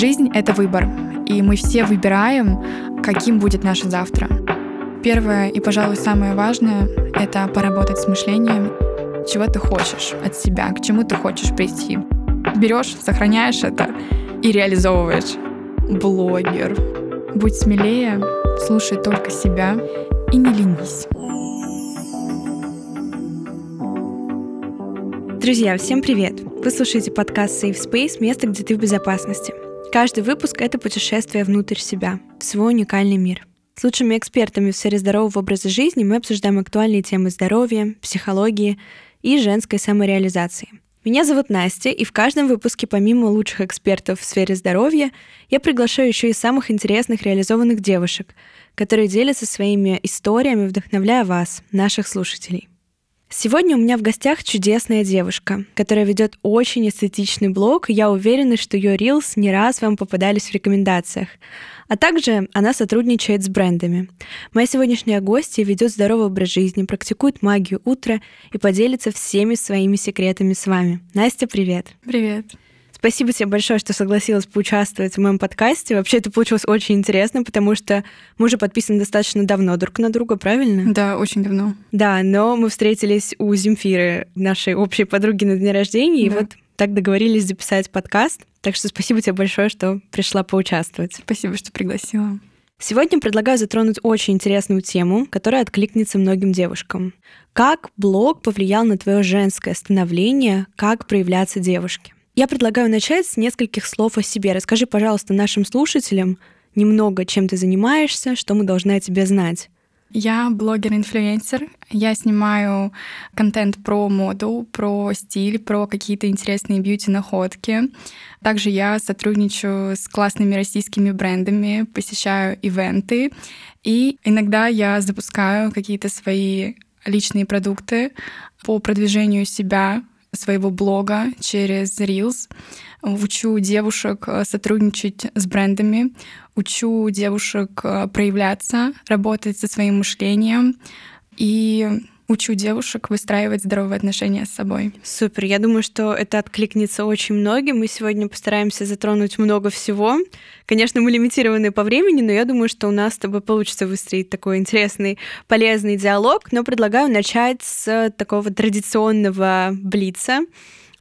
Жизнь — это выбор, и мы все выбираем, каким будет наше завтра. Первое и, пожалуй, самое важное — это поработать с мышлением, чего ты хочешь от себя, к чему ты хочешь прийти. Берешь, сохраняешь это и реализовываешь. Блогер. Будь смелее, слушай только себя и не ленись. Друзья, всем привет! Вы слушаете подкаст Safe Space «Место, где ты в безопасности». Каждый выпуск — это путешествие внутрь себя, в свой уникальный мир. С лучшими экспертами в сфере здорового образа жизни мы обсуждаем актуальные темы здоровья, психологии и женской самореализации. Меня зовут Настя, и в каждом выпуске помимо лучших экспертов в сфере здоровья я приглашаю еще и самых интересных реализованных девушек, которые делятся своими историями, вдохновляя вас, наших слушателей. Сегодня у меня в гостях чудесная девушка, которая ведет очень эстетичный блог, и я уверена, что ее рилс не раз вам попадались в рекомендациях. А также она сотрудничает с брендами. Моя сегодняшняя гостья ведет здоровый образ жизни, практикует магию утра и поделится всеми своими секретами с вами. Настя, привет! Привет! Спасибо тебе большое, что согласилась поучаствовать в моем подкасте. Вообще это получилось очень интересно, потому что мы уже подписаны достаточно давно друг на друга, правильно? Да, очень давно. Да, но мы встретились у Земфиры, нашей общей подруги на день рождения, да. и вот так договорились записать подкаст. Так что спасибо тебе большое, что пришла поучаствовать. Спасибо, что пригласила. Сегодня предлагаю затронуть очень интересную тему, которая откликнется многим девушкам. Как блог повлиял на твое женское становление, как проявляться девушке? Я предлагаю начать с нескольких слов о себе. Расскажи, пожалуйста, нашим слушателям немного, чем ты занимаешься, что мы должны о тебе знать. Я блогер-инфлюенсер. Я снимаю контент про моду, про стиль, про какие-то интересные бьюти-находки. Также я сотрудничаю с классными российскими брендами, посещаю ивенты. И иногда я запускаю какие-то свои личные продукты по продвижению себя своего блога через Reels. Учу девушек э, сотрудничать с брендами, учу девушек э, проявляться, работать со своим мышлением и учу девушек выстраивать здоровые отношения с собой. Супер. Я думаю, что это откликнется очень многим. Мы сегодня постараемся затронуть много всего. Конечно, мы лимитированы по времени, но я думаю, что у нас с тобой получится выстроить такой интересный, полезный диалог. Но предлагаю начать с такого традиционного блица.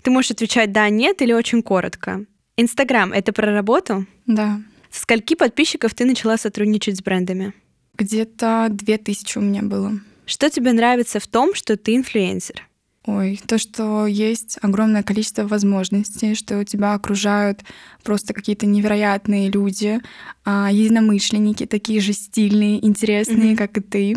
Ты можешь отвечать «да», «нет» или очень коротко. Инстаграм — это про работу? Да. Со скольки подписчиков ты начала сотрудничать с брендами? Где-то две тысячи у меня было. Что тебе нравится в том, что ты инфлюенсер? Ой, то, что есть огромное количество возможностей, что тебя окружают просто какие-то невероятные люди, а, единомышленники, такие же стильные, интересные, mm-hmm. как и ты.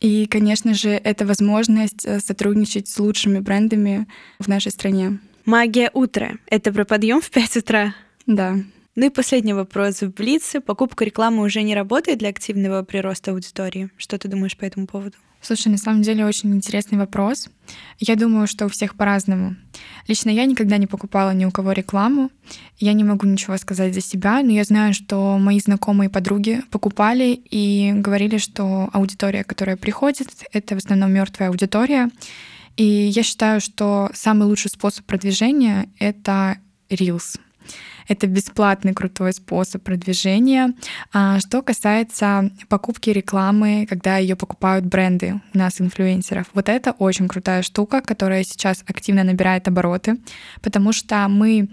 И, конечно же, это возможность э, сотрудничать с лучшими брендами в нашей стране. Магия утра — это про подъем в 5 утра? Да. Ну и последний вопрос. В Блице покупка рекламы уже не работает для активного прироста аудитории. Что ты думаешь по этому поводу? Слушай, на самом деле очень интересный вопрос. Я думаю, что у всех по-разному. Лично я никогда не покупала ни у кого рекламу. Я не могу ничего сказать за себя, но я знаю, что мои знакомые подруги покупали и говорили, что аудитория, которая приходит, это в основном мертвая аудитория. И я считаю, что самый лучший способ продвижения — это Reels. Это бесплатный крутой способ продвижения. А что касается покупки рекламы, когда ее покупают бренды у нас, инфлюенсеров, вот это очень крутая штука, которая сейчас активно набирает обороты, потому что мы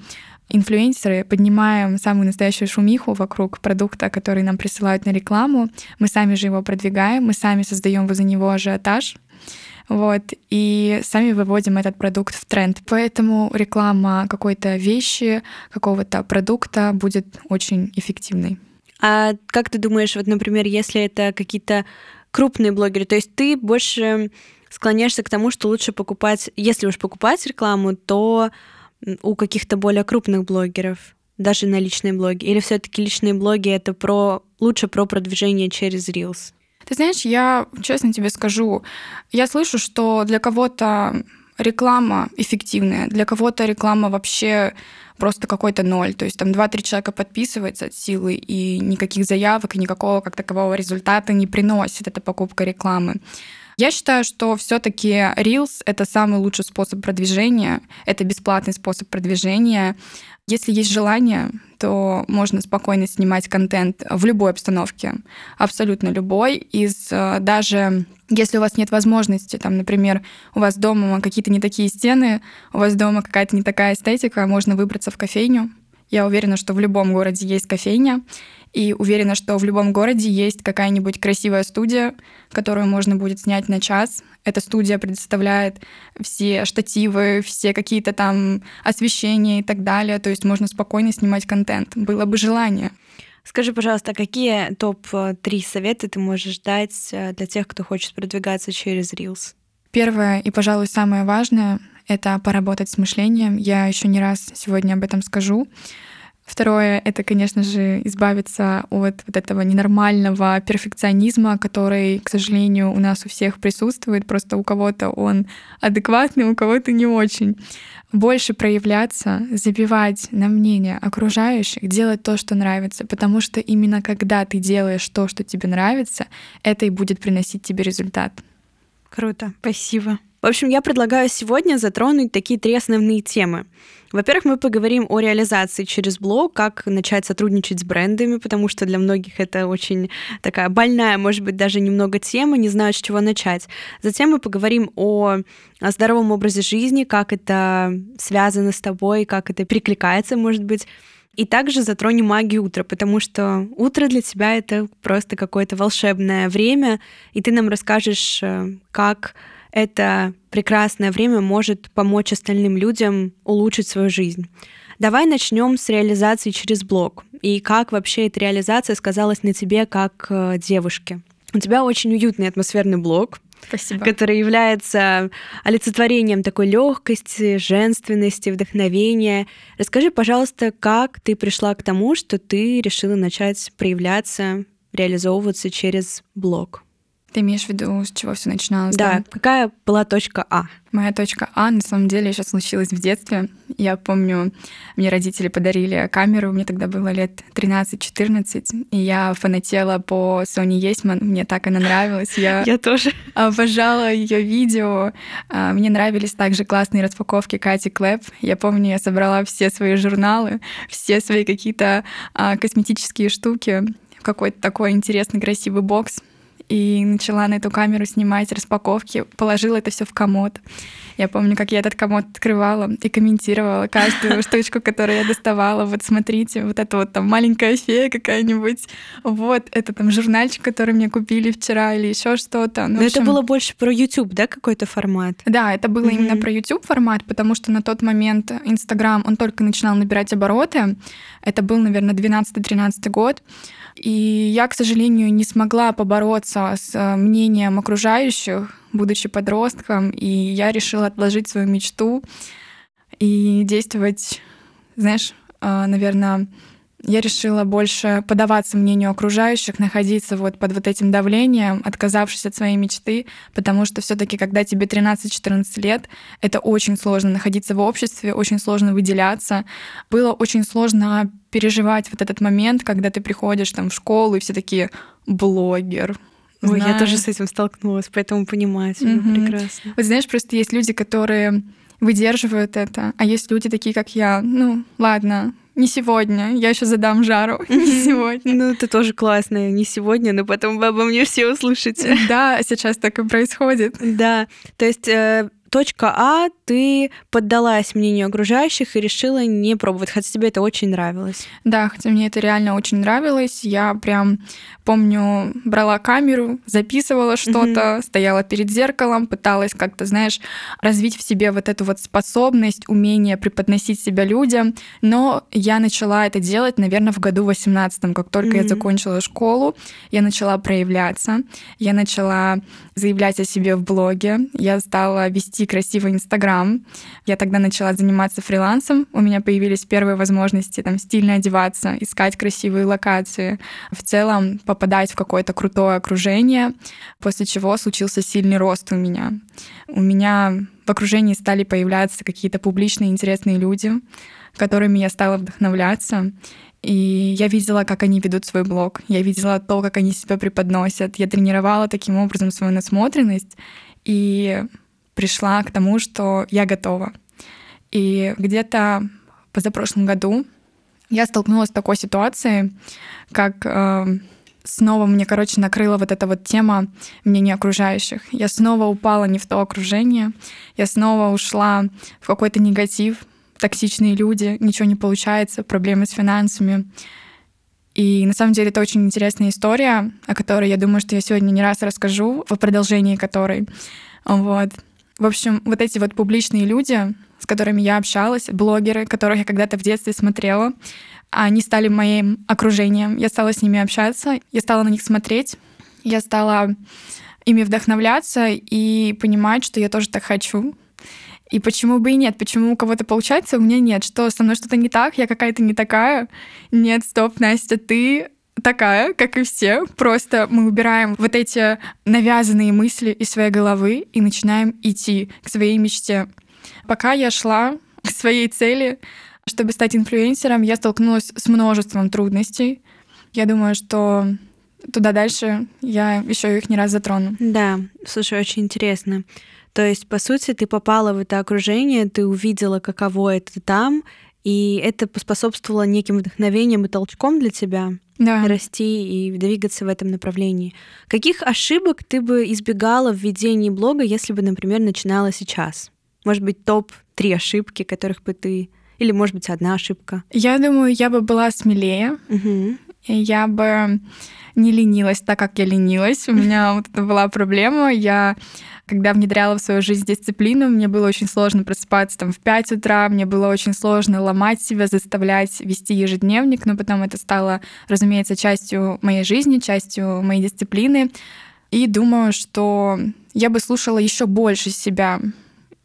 инфлюенсеры поднимаем самую настоящую шумиху вокруг продукта, который нам присылают на рекламу. Мы сами же его продвигаем, мы сами создаем возле него ажиотаж, вот, и сами выводим этот продукт в тренд. Поэтому реклама какой-то вещи, какого-то продукта будет очень эффективной. А как ты думаешь, вот, например, если это какие-то крупные блогеры, то есть ты больше склоняешься к тому, что лучше покупать, если уж покупать рекламу, то у каких-то более крупных блогеров, даже на личные блоги, или все-таки личные блоги это про лучше про продвижение через Reels? Ты знаешь, я честно тебе скажу, я слышу, что для кого-то реклама эффективная, для кого-то реклама вообще просто какой-то ноль. То есть там 2-3 человека подписывается от силы, и никаких заявок, и никакого как такового результата не приносит эта покупка рекламы. Я считаю, что все-таки Reels — это самый лучший способ продвижения, это бесплатный способ продвижения. Если есть желание, то можно спокойно снимать контент в любой обстановке, абсолютно любой. Из э, даже если у вас нет возможности, там, например, у вас дома какие-то не такие стены, у вас дома какая-то не такая эстетика, можно выбраться в кофейню. Я уверена, что в любом городе есть кофейня, и уверена, что в любом городе есть какая-нибудь красивая студия, которую можно будет снять на час. Эта студия предоставляет все штативы, все какие-то там освещения и так далее. То есть можно спокойно снимать контент. Было бы желание. Скажи, пожалуйста, какие топ-3 совета ты можешь дать э, для тех, кто хочет продвигаться через Reels? Первое и, пожалуй, самое важное — это поработать с мышлением. Я еще не раз сегодня об этом скажу. Второе — это, конечно же, избавиться от вот этого ненормального перфекционизма, который, к сожалению, у нас у всех присутствует. Просто у кого-то он адекватный, у кого-то не очень. Больше проявляться, забивать на мнение окружающих, делать то, что нравится, потому что именно когда ты делаешь то, что тебе нравится, это и будет приносить тебе результат. Круто, спасибо. В общем, я предлагаю сегодня затронуть такие три основные темы. Во-первых, мы поговорим о реализации через блог, как начать сотрудничать с брендами, потому что для многих это очень такая больная, может быть, даже немного тема, не знаю, с чего начать. Затем мы поговорим о, о здоровом образе жизни, как это связано с тобой, как это перекликается, может быть, и также затронем магию утра, потому что утро для тебя это просто какое-то волшебное время, и ты нам расскажешь, э, как это прекрасное время может помочь остальным людям улучшить свою жизнь. Давай начнем с реализации через блог. И как вообще эта реализация сказалась на тебе как э, девушке? У тебя очень уютный атмосферный блог, Спасибо. который является олицетворением такой легкости, женственности, вдохновения. Расскажи, пожалуйста, как ты пришла к тому, что ты решила начать проявляться, реализовываться через блог? Ты имеешь в виду, с чего все начиналось? Да. да, какая была точка А? Моя точка А на самом деле еще случилась в детстве. Я помню, мне родители подарили камеру, мне тогда было лет 13-14, и я фанатела по Sony Есман, мне так она нравилась. Я, я тоже. Обожала ее видео. А, мне нравились также классные распаковки Кати Клэп. Я помню, я собрала все свои журналы, все свои какие-то а, косметические штуки какой-то такой интересный, красивый бокс и начала на эту камеру снимать распаковки, положила это все в комод. Я помню, как я этот комод открывала и комментировала каждую штучку, которую я доставала. Вот смотрите, вот это вот там маленькая фея какая-нибудь, вот это там журнальчик, который мне купили вчера или еще что-то. Ну, Но общем... это было больше про YouTube, да, какой-то формат? Да, это было mm-hmm. именно про YouTube формат, потому что на тот момент Инстаграм, он только начинал набирать обороты. Это был, наверное, 12-13 год. И я, к сожалению, не смогла побороться с э, мнением окружающих, будучи подростком, и я решила отложить свою мечту и действовать, знаешь, э, наверное, я решила больше подаваться мнению окружающих, находиться вот под вот этим давлением, отказавшись от своей мечты, потому что все таки когда тебе 13-14 лет, это очень сложно находиться в обществе, очень сложно выделяться. Было очень сложно переживать вот этот момент, когда ты приходишь там в школу, и все такие «блогер», Ой, я тоже с этим столкнулась, поэтому понимаю тебя угу. прекрасно. Вот знаешь, просто есть люди, которые выдерживают это, а есть люди такие, как я, ну, ладно, не сегодня, я еще задам жару. Не сегодня. Ну, это тоже классно. Не сегодня, но потом вы обо мне все услышите. Да, сейчас так и происходит. Да. То есть э, точка А, ты поддалась мнению окружающих и решила не пробовать, хотя тебе это очень нравилось. Да, хотя мне это реально очень нравилось. Я прям помню, брала камеру, записывала что-то, угу. стояла перед зеркалом, пыталась как-то, знаешь, развить в себе вот эту вот способность, умение преподносить себя людям. Но я начала это делать, наверное, в году 18 как только угу. я закончила школу, я начала проявляться, я начала заявлять о себе в блоге, я стала вести вести красивый Инстаграм. Я тогда начала заниматься фрилансом. У меня появились первые возможности там стильно одеваться, искать красивые локации, в целом попадать в какое-то крутое окружение, после чего случился сильный рост у меня. У меня в окружении стали появляться какие-то публичные интересные люди, которыми я стала вдохновляться. И я видела, как они ведут свой блог. Я видела то, как они себя преподносят. Я тренировала таким образом свою насмотренность и пришла к тому, что я готова. И где-то позапрошлом году я столкнулась с такой ситуацией, как э, снова мне, короче, накрыла вот эта вот тема мнения окружающих. Я снова упала не в то окружение, я снова ушла в какой-то негатив, токсичные люди, ничего не получается, проблемы с финансами. И на самом деле это очень интересная история, о которой я думаю, что я сегодня не раз расскажу, в продолжении которой. Вот. В общем, вот эти вот публичные люди, с которыми я общалась, блогеры, которых я когда-то в детстве смотрела, они стали моим окружением. Я стала с ними общаться, я стала на них смотреть, я стала ими вдохновляться и понимать, что я тоже так хочу, и почему бы и нет? Почему у кого-то получается, а у меня нет? Что, со мной что-то не так? Я какая-то не такая? Нет, стоп, Настя, ты такая, как и все. Просто мы убираем вот эти навязанные мысли из своей головы и начинаем идти к своей мечте. Пока я шла к своей цели, чтобы стать инфлюенсером, я столкнулась с множеством трудностей. Я думаю, что туда дальше я еще их не раз затрону. Да, слушай, очень интересно. То есть, по сути, ты попала в это окружение, ты увидела, каково это там, и это поспособствовало неким вдохновением и толчком для тебя да. расти и двигаться в этом направлении. Каких ошибок ты бы избегала в ведении блога, если бы, например, начинала сейчас? Может быть, топ-3 ошибки, которых бы ты... Или, может быть, одна ошибка? Я думаю, я бы была смелее. Угу. Я бы не ленилась так, как я ленилась. У меня вот это была проблема. Я когда внедряла в свою жизнь дисциплину, мне было очень сложно просыпаться там в 5 утра, мне было очень сложно ломать себя, заставлять вести ежедневник, но потом это стало, разумеется, частью моей жизни, частью моей дисциплины. И думаю, что я бы слушала еще больше себя,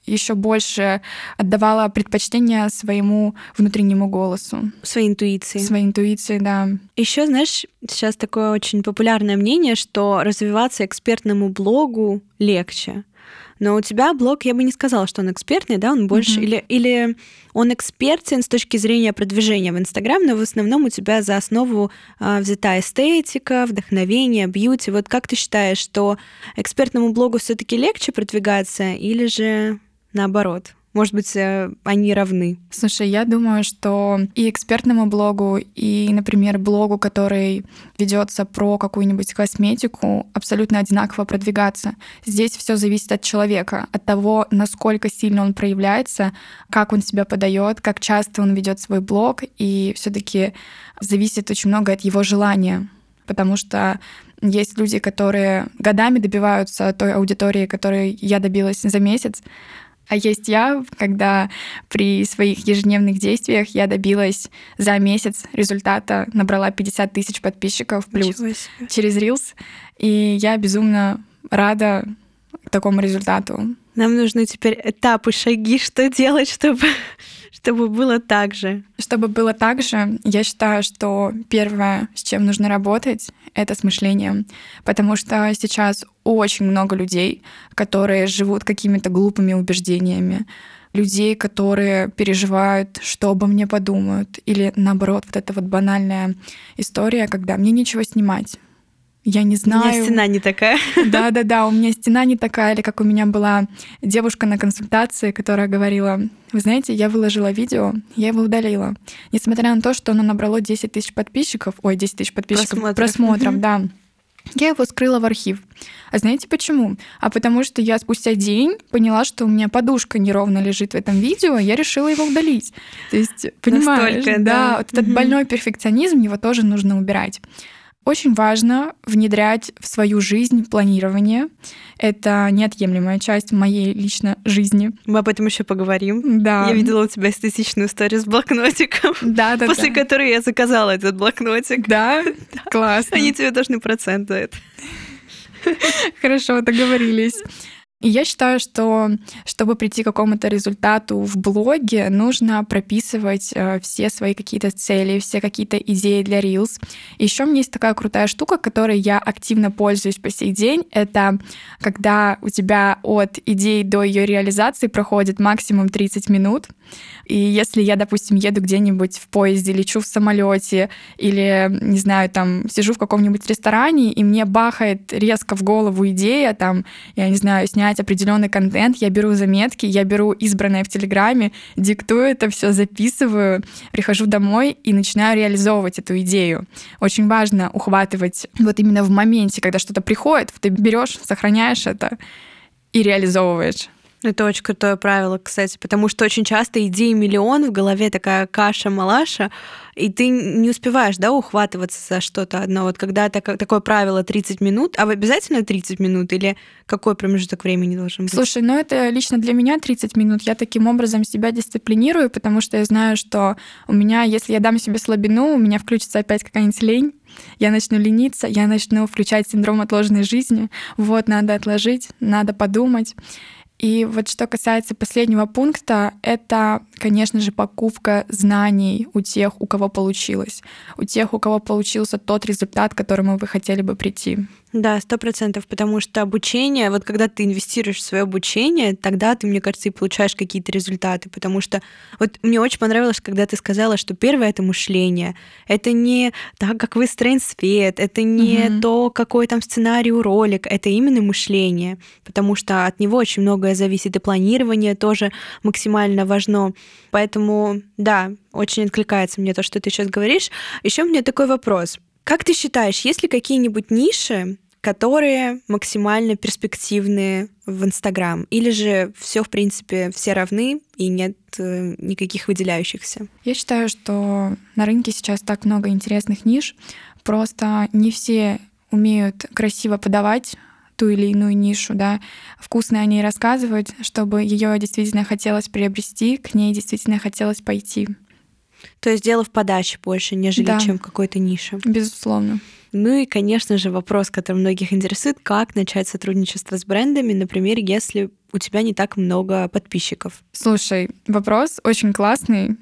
еще больше отдавала предпочтение своему внутреннему голосу. Своей интуиции. Своей интуиции, да. Еще, знаешь, сейчас такое очень популярное мнение, что развиваться экспертному блогу легче. Но у тебя блог, я бы не сказала, что он экспертный, да, он больше, mm-hmm. или, или он экспертен с точки зрения продвижения в Инстаграм, но в основном у тебя за основу а, взята эстетика, вдохновение, бьюти. Вот как ты считаешь, что экспертному блогу все-таки легче продвигаться, или же наоборот? Может быть, э, они равны? Слушай, я думаю, что и экспертному блогу, и, например, блогу, который ведется про какую-нибудь косметику, абсолютно одинаково продвигаться. Здесь все зависит от человека, от того, насколько сильно он проявляется, как он себя подает, как часто он ведет свой блог, и все-таки зависит очень много от его желания. Потому что есть люди, которые годами добиваются той аудитории, которой я добилась за месяц, а есть я, когда при своих ежедневных действиях я добилась за месяц результата, набрала 50 тысяч подписчиков плюс через Reels. И я безумно рада такому результату. Нам нужны теперь этапы, шаги, что делать, чтобы чтобы было так же? Чтобы было так же, я считаю, что первое, с чем нужно работать, это с мышлением. Потому что сейчас очень много людей, которые живут какими-то глупыми убеждениями людей, которые переживают, что обо мне подумают, или наоборот, вот эта вот банальная история, когда мне нечего снимать, я не знаю. У меня стена не такая. Да, да, да, у меня стена не такая, или как у меня была девушка на консультации, которая говорила, вы знаете, я выложила видео, я его удалила. Несмотря на то, что оно набрало 10 тысяч подписчиков, ой, 10 тысяч подписчиков, просмотров, просмотров да. Я его скрыла в архив. А знаете почему? А потому что я спустя день поняла, что у меня подушка неровно лежит в этом видео, и я решила его удалить. То есть, понимаешь, Настолько, да, да, вот этот больной перфекционизм, его тоже нужно убирать. Очень важно внедрять в свою жизнь планирование. Это неотъемлемая часть моей лично жизни. Мы об этом еще поговорим. Да. Я видела у тебя эстетичную историю с блокнотиком. Да, да. После да. которой я заказала этот блокнотик. Да? Классно. Они тебе должны процент за это. Хорошо, договорились. Я считаю, что чтобы прийти к какому-то результату в блоге, нужно прописывать э, все свои какие-то цели, все какие-то идеи для Reels. Еще у меня есть такая крутая штука, которой я активно пользуюсь по сей день. Это когда у тебя от идеи до ее реализации проходит максимум 30 минут. И если я, допустим, еду где-нибудь в поезде, лечу в самолете или, не знаю, там сижу в каком-нибудь ресторане, и мне бахает резко в голову идея, там, я не знаю, снять определенный контент, я беру заметки, я беру избранное в Телеграме, диктую это все, записываю, прихожу домой и начинаю реализовывать эту идею. Очень важно ухватывать вот именно в моменте, когда что-то приходит, ты берешь, сохраняешь это и реализовываешь. Это очень крутое правило, кстати, потому что очень часто идеи миллион, в голове такая каша-малаша, и ты не успеваешь, да, ухватываться за что-то одно. Вот когда так, такое правило 30 минут, а обязательно 30 минут или какой промежуток времени должен быть? Слушай, ну это лично для меня 30 минут. Я таким образом себя дисциплинирую, потому что я знаю, что у меня, если я дам себе слабину, у меня включится опять какая-нибудь лень, я начну лениться, я начну включать синдром отложенной жизни. Вот, надо отложить, надо подумать. И вот что касается последнего пункта, это, конечно же, покупка знаний у тех, у кого получилось, у тех, у кого получился тот результат, к которому вы хотели бы прийти. Да, сто процентов, потому что обучение, вот когда ты инвестируешь в свое обучение, тогда ты, мне кажется, и получаешь какие-то результаты, потому что вот мне очень понравилось, когда ты сказала, что первое это мышление, это не так, как выстроен свет, это не угу. то, какой там сценарий у ролик, это именно мышление, потому что от него очень многое зависит, и планирование тоже максимально важно. Поэтому, да, очень откликается мне то, что ты сейчас говоришь. Еще у меня такой вопрос. Как ты считаешь, есть ли какие-нибудь ниши, которые максимально перспективные в Инстаграм? Или же все, в принципе, все равны и нет э, никаких выделяющихся? Я считаю, что на рынке сейчас так много интересных ниш, просто не все умеют красиво подавать ту или иную нишу, да, вкусно о ней рассказывать, чтобы ее действительно хотелось приобрести, к ней действительно хотелось пойти. То есть дело в подаче больше, нежели да. чем какой-то нише. Безусловно. Ну и, конечно же, вопрос, который многих интересует, как начать сотрудничество с брендами, например, если у тебя не так много подписчиков. Слушай, вопрос очень классный.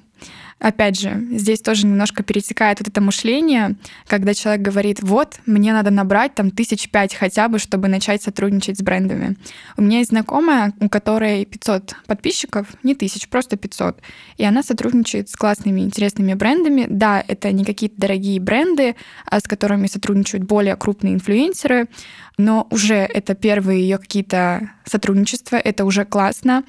Опять же, здесь тоже немножко перетекает вот это мышление, когда человек говорит, вот, мне надо набрать там тысяч пять хотя бы, чтобы начать сотрудничать с брендами. У меня есть знакомая, у которой 500 подписчиков, не тысяч, просто 500, и она сотрудничает с классными, интересными брендами. Да, это не какие-то дорогие бренды, а с которыми сотрудничают более крупные инфлюенсеры, но уже это первые ее какие-то сотрудничества, это уже классно.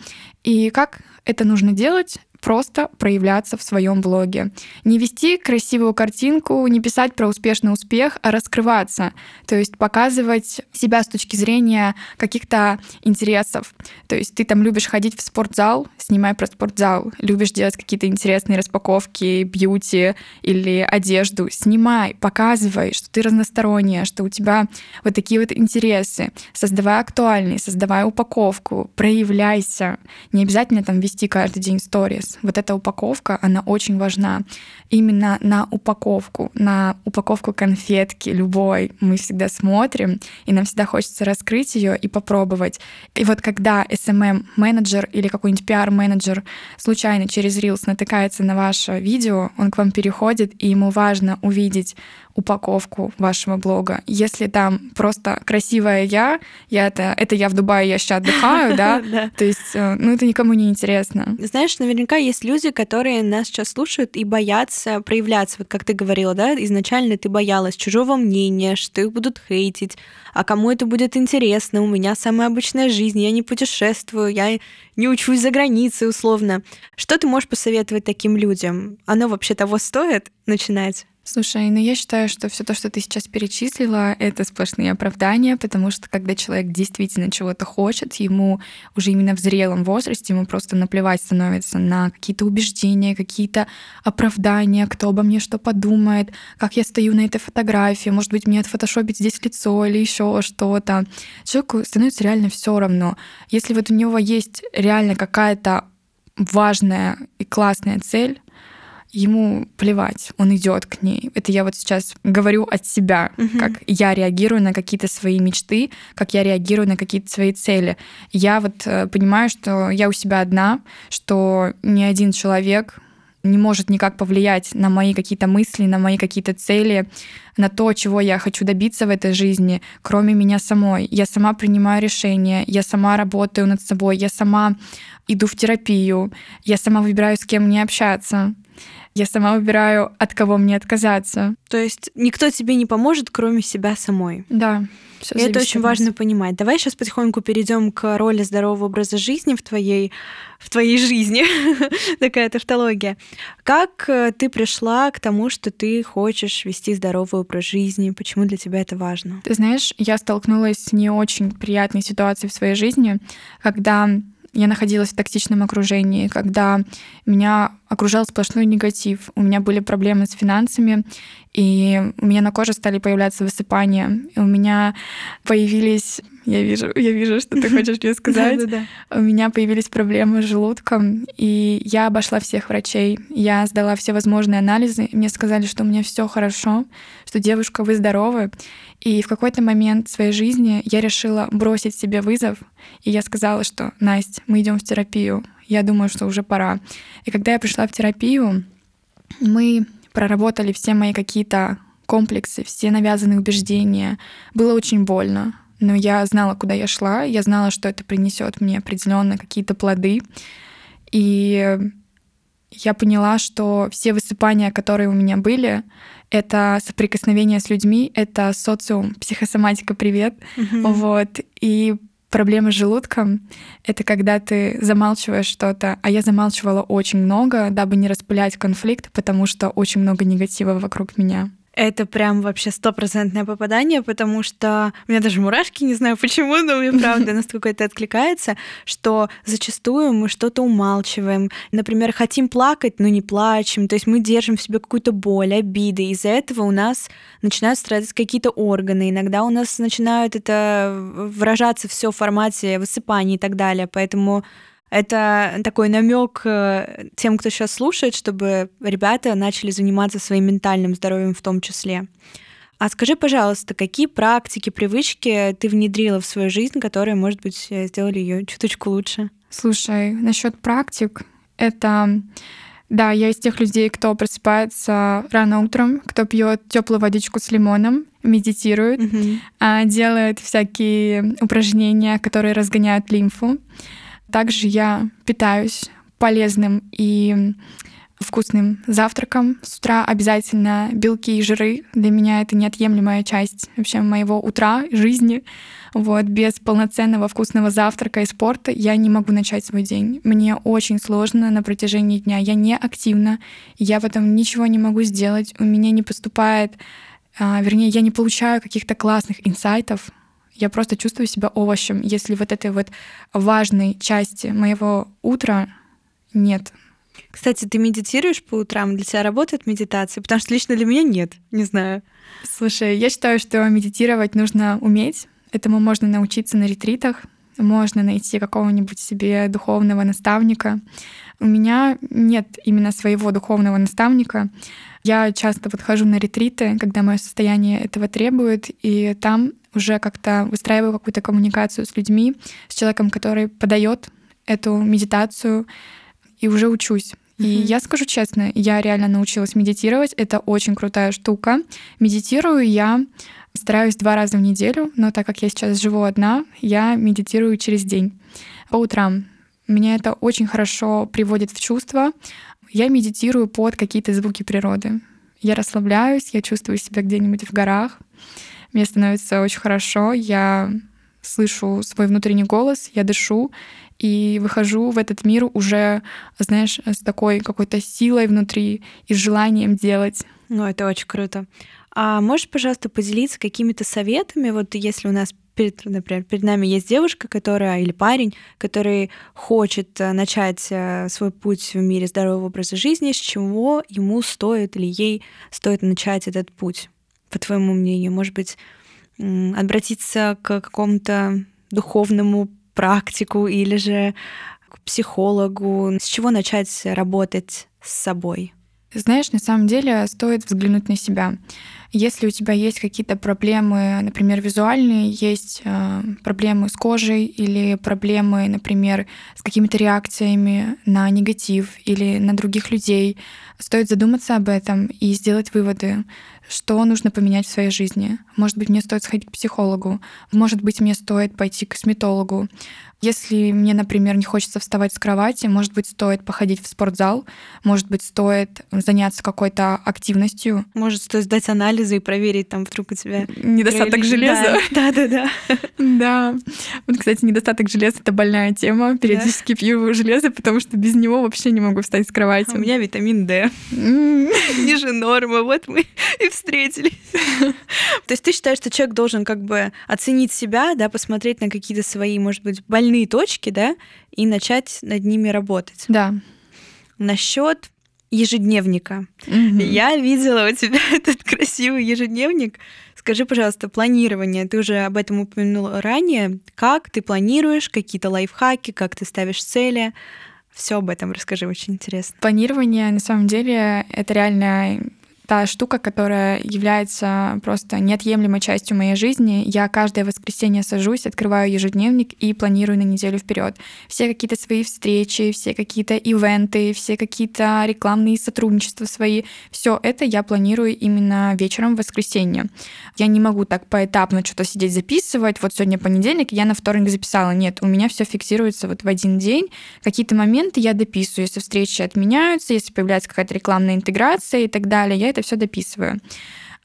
И как это нужно делать? Просто проявляться в своем блоге. Не вести красивую картинку, не писать про успешный успех, а раскрываться. То есть показывать себя с точки зрения каких-то интересов. То есть ты там любишь ходить в спортзал, снимай про спортзал. Любишь делать какие-то интересные распаковки, бьюти или одежду, снимай, показывай, что ты разносторонняя, что у тебя вот такие вот интересы. Создавай актуальный, создавай упаковку, проявляйся. Не обязательно там вести каждый день сторис вот эта упаковка, она очень важна. Именно на упаковку, на упаковку конфетки любой мы всегда смотрим, и нам всегда хочется раскрыть ее и попробовать. И вот когда SMM-менеджер или какой-нибудь PR-менеджер случайно через Reels натыкается на ваше видео, он к вам переходит, и ему важно увидеть упаковку вашего блога. Если там просто красивая я, я это, это я в Дубае, я сейчас отдыхаю, да, то есть, э, ну, это никому не интересно. Знаешь, наверняка есть люди, которые нас сейчас слушают и боятся проявляться, вот как ты говорила, да, изначально ты боялась чужого мнения, что их будут хейтить, а кому это будет интересно, у меня самая обычная жизнь, я не путешествую, я не учусь за границей условно. Что ты можешь посоветовать таким людям? Оно вообще того стоит начинать? Слушай, ну я считаю, что все то, что ты сейчас перечислила, это сплошные оправдания, потому что когда человек действительно чего-то хочет, ему уже именно в зрелом возрасте, ему просто наплевать становится на какие-то убеждения, какие-то оправдания, кто обо мне что подумает, как я стою на этой фотографии, может быть, мне отфотошопить здесь лицо или еще что-то. Человеку становится реально все равно. Если вот у него есть реально какая-то важная и классная цель, ему плевать, он идет к ней. Это я вот сейчас говорю от себя, угу. как я реагирую на какие-то свои мечты, как я реагирую на какие-то свои цели. Я вот э, понимаю, что я у себя одна, что ни один человек не может никак повлиять на мои какие-то мысли, на мои какие-то цели, на то, чего я хочу добиться в этой жизни, кроме меня самой. Я сама принимаю решения, я сама работаю над собой, я сама иду в терапию, я сама выбираю, с кем мне общаться. Я сама выбираю, от кого мне отказаться. То есть никто тебе не поможет, кроме себя самой. Да. И это очень важно понимать. Давай сейчас потихоньку перейдем к роли здорового образа жизни в твоей, в твоей жизни. Такая тавтология. Как э, ты пришла к тому, что ты хочешь вести здоровый образ жизни? Почему для тебя это важно? Ты знаешь, я столкнулась с не очень приятной ситуацией в своей жизни, когда я находилась в токсичном окружении, когда меня окружал сплошной негатив, у меня были проблемы с финансами, и у меня на коже стали появляться высыпания, и у меня появились я вижу, я вижу, что ты хочешь мне сказать. У меня появились проблемы с желудком, и я обошла всех врачей. Я сдала все возможные анализы, мне сказали, что у меня все хорошо, что девушка, вы здоровы. И в какой-то момент своей жизни я решила бросить себе вызов, и я сказала, что Настя, мы идем в терапию. Я думаю, что уже пора. И когда я пришла в терапию, мы проработали все мои какие-то комплексы, все навязанные убеждения. Было очень больно, но я знала, куда я шла, я знала, что это принесет мне определенные какие-то плоды. И я поняла, что все высыпания, которые у меня были, это соприкосновение с людьми, это социум, психосоматика, привет. Mm-hmm. Вот. И проблемы с желудком — это когда ты замалчиваешь что-то, а я замалчивала очень много, дабы не распылять конфликт, потому что очень много негатива вокруг меня. Это прям вообще стопроцентное попадание, потому что у меня даже мурашки, не знаю почему, но мне правда настолько это откликается, что зачастую мы что-то умалчиваем. Например, хотим плакать, но не плачем. То есть мы держим в себе какую-то боль, обиды. Из-за этого у нас начинают страдать какие-то органы. Иногда у нас начинают это выражаться все в формате высыпаний и так далее. Поэтому это такой намек э, тем, кто сейчас слушает, чтобы ребята начали заниматься своим ментальным здоровьем в том числе. А скажи, пожалуйста, какие практики, привычки ты внедрила в свою жизнь, которые, может быть, сделали ее чуточку лучше? Слушай, насчет практик, это да, я из тех людей, кто просыпается рано утром, кто пьет теплую водичку с лимоном, медитирует, mm-hmm. делает всякие упражнения, которые разгоняют лимфу. Также я питаюсь полезным и вкусным завтраком. С утра обязательно белки и жиры. Для меня это неотъемлемая часть вообще моего утра, жизни. Вот, без полноценного вкусного завтрака и спорта я не могу начать свой день. Мне очень сложно на протяжении дня. Я не активна, я в этом ничего не могу сделать. У меня не поступает, а, вернее, я не получаю каких-то классных инсайтов я просто чувствую себя овощем, если вот этой вот важной части моего утра нет. Кстати, ты медитируешь по утрам? Для тебя работает медитация? Потому что лично для меня нет, не знаю. Слушай, я считаю, что медитировать нужно уметь. Этому можно научиться на ретритах, можно найти какого-нибудь себе духовного наставника. У меня нет именно своего духовного наставника. Я часто подхожу на ретриты, когда мое состояние этого требует, и там уже как-то выстраиваю какую-то коммуникацию с людьми, с человеком, который подает эту медитацию, и уже учусь. И mm-hmm. я скажу честно, я реально научилась медитировать. Это очень крутая штука. Медитирую я стараюсь два раза в неделю, но так как я сейчас живу одна, я медитирую через день по утрам. Меня это очень хорошо приводит в чувство. Я медитирую под какие-то звуки природы. Я расслабляюсь, я чувствую себя где-нибудь в горах. Мне становится очень хорошо, я слышу свой внутренний голос, я дышу и выхожу в этот мир уже, знаешь, с такой какой-то силой внутри и желанием делать. Ну, это очень круто. А можешь, пожалуйста, поделиться какими-то советами, вот если у нас перед, например, перед нами есть девушка, которая или парень, который хочет э, начать э, свой путь в мире здорового образа жизни, с чего ему стоит или ей стоит начать этот путь? По твоему мнению? Может быть, обратиться к какому-то духовному практику или же к психологу? С чего начать работать с собой? Знаешь, на самом деле стоит взглянуть на себя. Если у тебя есть какие-то проблемы, например, визуальные, есть э, проблемы с кожей или проблемы, например, с какими-то реакциями на негатив или на других людей, стоит задуматься об этом и сделать выводы, что нужно поменять в своей жизни. Может быть, мне стоит сходить к психологу, может быть, мне стоит пойти к косметологу, если мне, например, не хочется вставать с кровати, может быть, стоит походить в спортзал, может быть, стоит заняться какой-то активностью. Может, стоит сдать анализы и проверить, там вдруг у тебя... Недостаток железа. Да, да, да. Да. Вот, кстати, недостаток железа — это больная тема. Периодически пью железо, потому что без него вообще не могу встать с кровати. У меня витамин D. Ниже нормы. Вот мы и встретились. То есть ты считаешь, что человек должен как бы оценить себя, да, посмотреть на какие-то свои, может быть, больные больные точки, да, и начать над ними работать. Да. Насчет ежедневника. Угу. Я видела у тебя этот красивый ежедневник. Скажи, пожалуйста, планирование. Ты уже об этом упомянула ранее. Как ты планируешь, какие-то лайфхаки, как ты ставишь цели? Все об этом расскажи, очень интересно. Планирование, на самом деле, это реально та штука, которая является просто неотъемлемой частью моей жизни. Я каждое воскресенье сажусь, открываю ежедневник и планирую на неделю вперед. Все какие-то свои встречи, все какие-то ивенты, все какие-то рекламные сотрудничества свои. Все это я планирую именно вечером в воскресенье. Я не могу так поэтапно что-то сидеть записывать. Вот сегодня понедельник, я на вторник записала. Нет, у меня все фиксируется вот в один день. Какие-то моменты я дописываю. Если встречи отменяются, если появляется какая-то рекламная интеграция и так далее, я это все дописываю.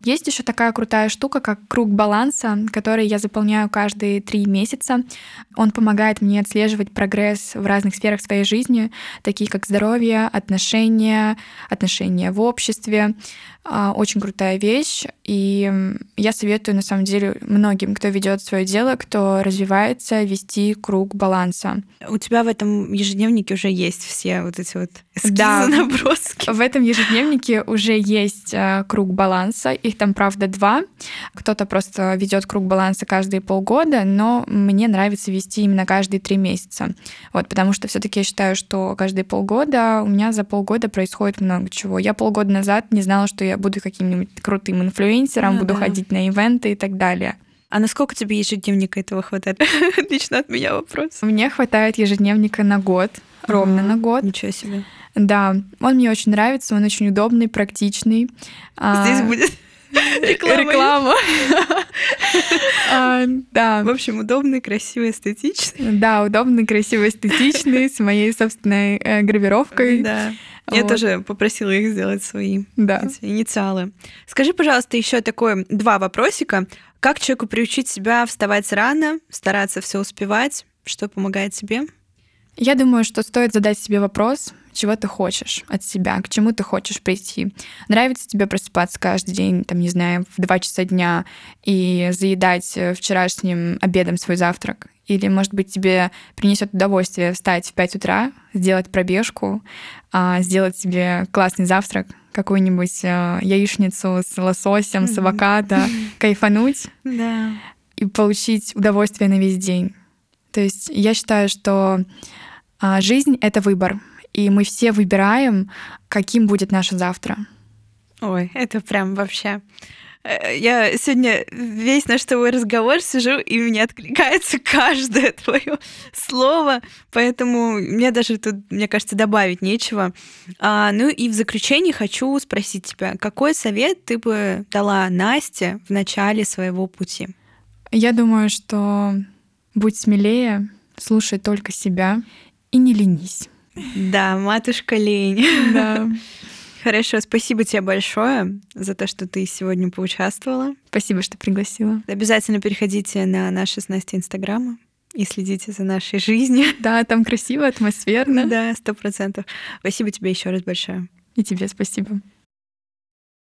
Есть еще такая крутая штука, как круг баланса, который я заполняю каждые три месяца. Он помогает мне отслеживать прогресс в разных сферах своей жизни, такие как здоровье, отношения, отношения в обществе, очень крутая вещь, и я советую, на самом деле, многим, кто ведет свое дело, кто развивается, вести круг баланса. У тебя в этом ежедневнике уже есть все вот эти вот эскизы, да, наброски. В этом ежедневнике уже есть а, круг баланса, их там, правда, два. Кто-то просто ведет круг баланса каждые полгода, но мне нравится вести именно каждые три месяца. Вот, потому что все-таки я считаю, что каждые полгода у меня за полгода происходит много чего. Я полгода назад не знала, что я буду каким-нибудь крутым инфлюенсером, ну, буду да. ходить на ивенты и так далее. А насколько тебе ежедневника этого хватает? Лично от меня вопрос. Мне хватает ежедневника на год, ровно на год. Ничего себе. Да, он мне очень нравится, он очень удобный, практичный. А, Здесь будет реклама. Реклама. а, да. В общем, удобный, красивый, эстетичный. Да, удобный, красивый, эстетичный, с моей собственной э, гравировкой. Да. Я вот. тоже попросила их сделать свои да. эти инициалы. Скажи, пожалуйста, еще такое два вопросика. Как человеку приучить себя вставать рано, стараться все успевать? Что помогает тебе? Я думаю, что стоит задать себе вопрос, чего ты хочешь от себя, к чему ты хочешь прийти. Нравится тебе просыпаться каждый день, там, не знаю, в 2 часа дня и заедать э, вчерашним обедом свой завтрак? Или, может быть, тебе принесет удовольствие встать в 5 утра, сделать пробежку, а, сделать себе классный завтрак, какую-нибудь э, яичницу с лососем, с авокадо, кайфануть и получить удовольствие на весь день. То есть я считаю, что а, жизнь — это выбор, и мы все выбираем, каким будет наше завтра. Ой, это прям вообще... Э, я сегодня весь наш твой разговор сижу, и мне откликается каждое твое слово, поэтому мне даже тут, мне кажется, добавить нечего. А, ну и в заключение хочу спросить тебя, какой совет ты бы дала Насте в начале своего пути? Я думаю, что будь смелее, слушай только себя и не ленись. Да, матушка лень. Да. Хорошо, спасибо тебе большое за то, что ты сегодня поучаствовала. Спасибо, что пригласила. Обязательно переходите на наши с Настей инстаграмы и следите за нашей жизнью. Да, там красиво, атмосферно. Да, сто процентов. Спасибо тебе еще раз большое. И тебе спасибо.